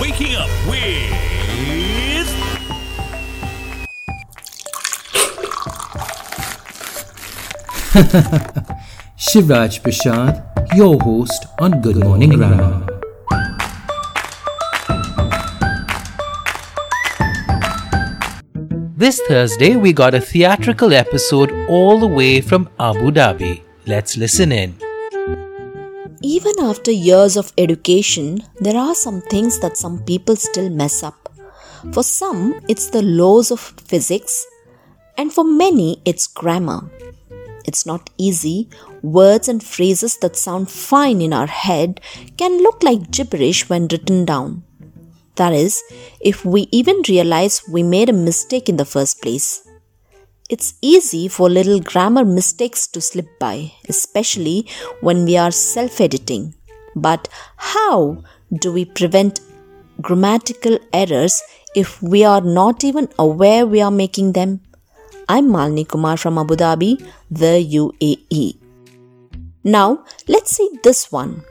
Waking up with. Shivraj Prashad, your host on Good Morning Grammar. This Thursday, we got a theatrical episode all the way from Abu Dhabi. Let's listen in. Even after years of education, there are some things that some people still mess up. For some, it's the laws of physics, and for many, it's grammar. It's not easy. Words and phrases that sound fine in our head can look like gibberish when written down. That is, if we even realize we made a mistake in the first place. It's easy for little grammar mistakes to slip by, especially when we are self editing. But how do we prevent grammatical errors if we are not even aware we are making them? I'm Malni Kumar from Abu Dhabi, the UAE. Now, let's see this one,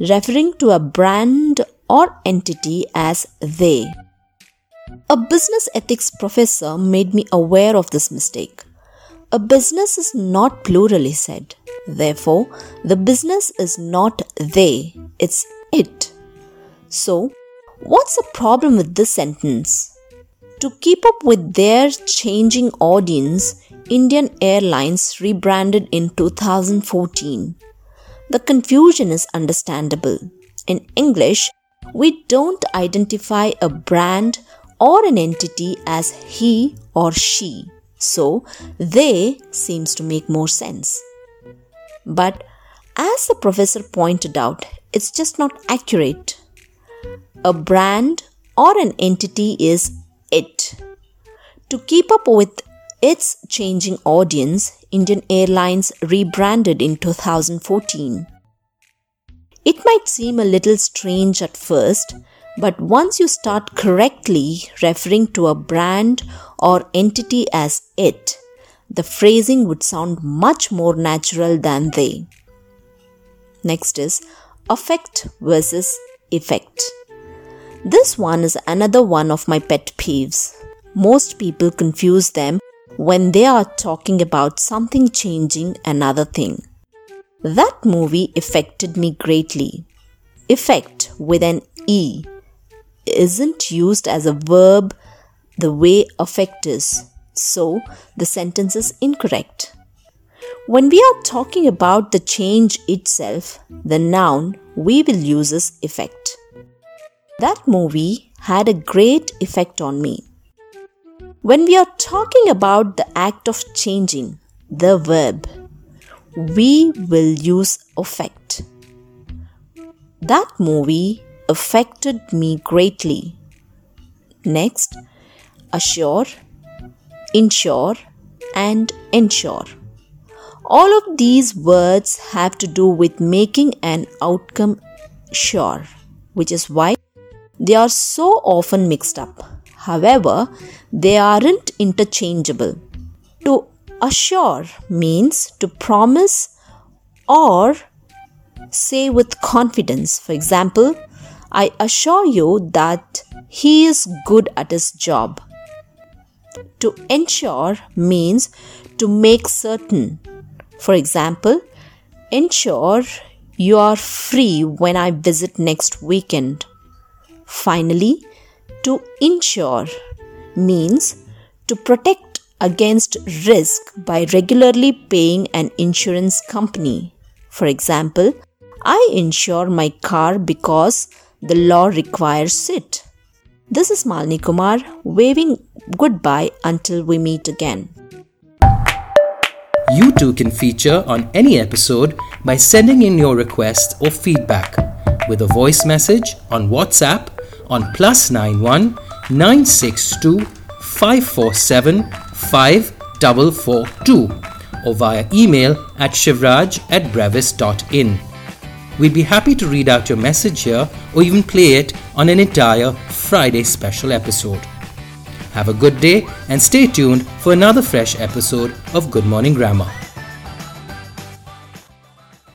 referring to a brand or entity as they. A business ethics professor made me aware of this mistake. A business is not plural, he said. Therefore, the business is not they, it's it. So, what's the problem with this sentence? To keep up with their changing audience, Indian Airlines rebranded in 2014. The confusion is understandable. In English, we don't identify a brand or an entity as he or she, so they seems to make more sense. But as the professor pointed out, it's just not accurate. A brand or an entity is it. To keep up with its changing audience, Indian Airlines rebranded in 2014. It might seem a little strange at first, but once you start correctly referring to a brand or entity as it, the phrasing would sound much more natural than they. Next is affect versus effect. This one is another one of my pet peeves. Most people confuse them when they are talking about something changing another thing. That movie affected me greatly. Effect with an E isn't used as a verb the way affect is, so the sentence is incorrect. When we are talking about the change itself, the noun we will use is effect. That movie had a great effect on me. When we are talking about the act of changing, the verb, we will use affect. That movie affected me greatly. Next, assure, insure, and ensure. All of these words have to do with making an outcome sure, which is why they are so often mixed up. However, they aren't interchangeable. To assure means to promise or say with confidence. For example, I assure you that he is good at his job. To ensure means to make certain. For example, ensure you are free when I visit next weekend. Finally, to insure means to protect against risk by regularly paying an insurance company. For example, I insure my car because the law requires it. This is Malni Kumar waving goodbye until we meet again. You too can feature on any episode by sending in your request or feedback with a voice message on WhatsApp on plus 91 962 547 5442 or via email at shivraj at brevis.in. We'd be happy to read out your message here or even play it on an entire Friday special episode. Have a good day and stay tuned for another fresh episode of Good Morning Grammar.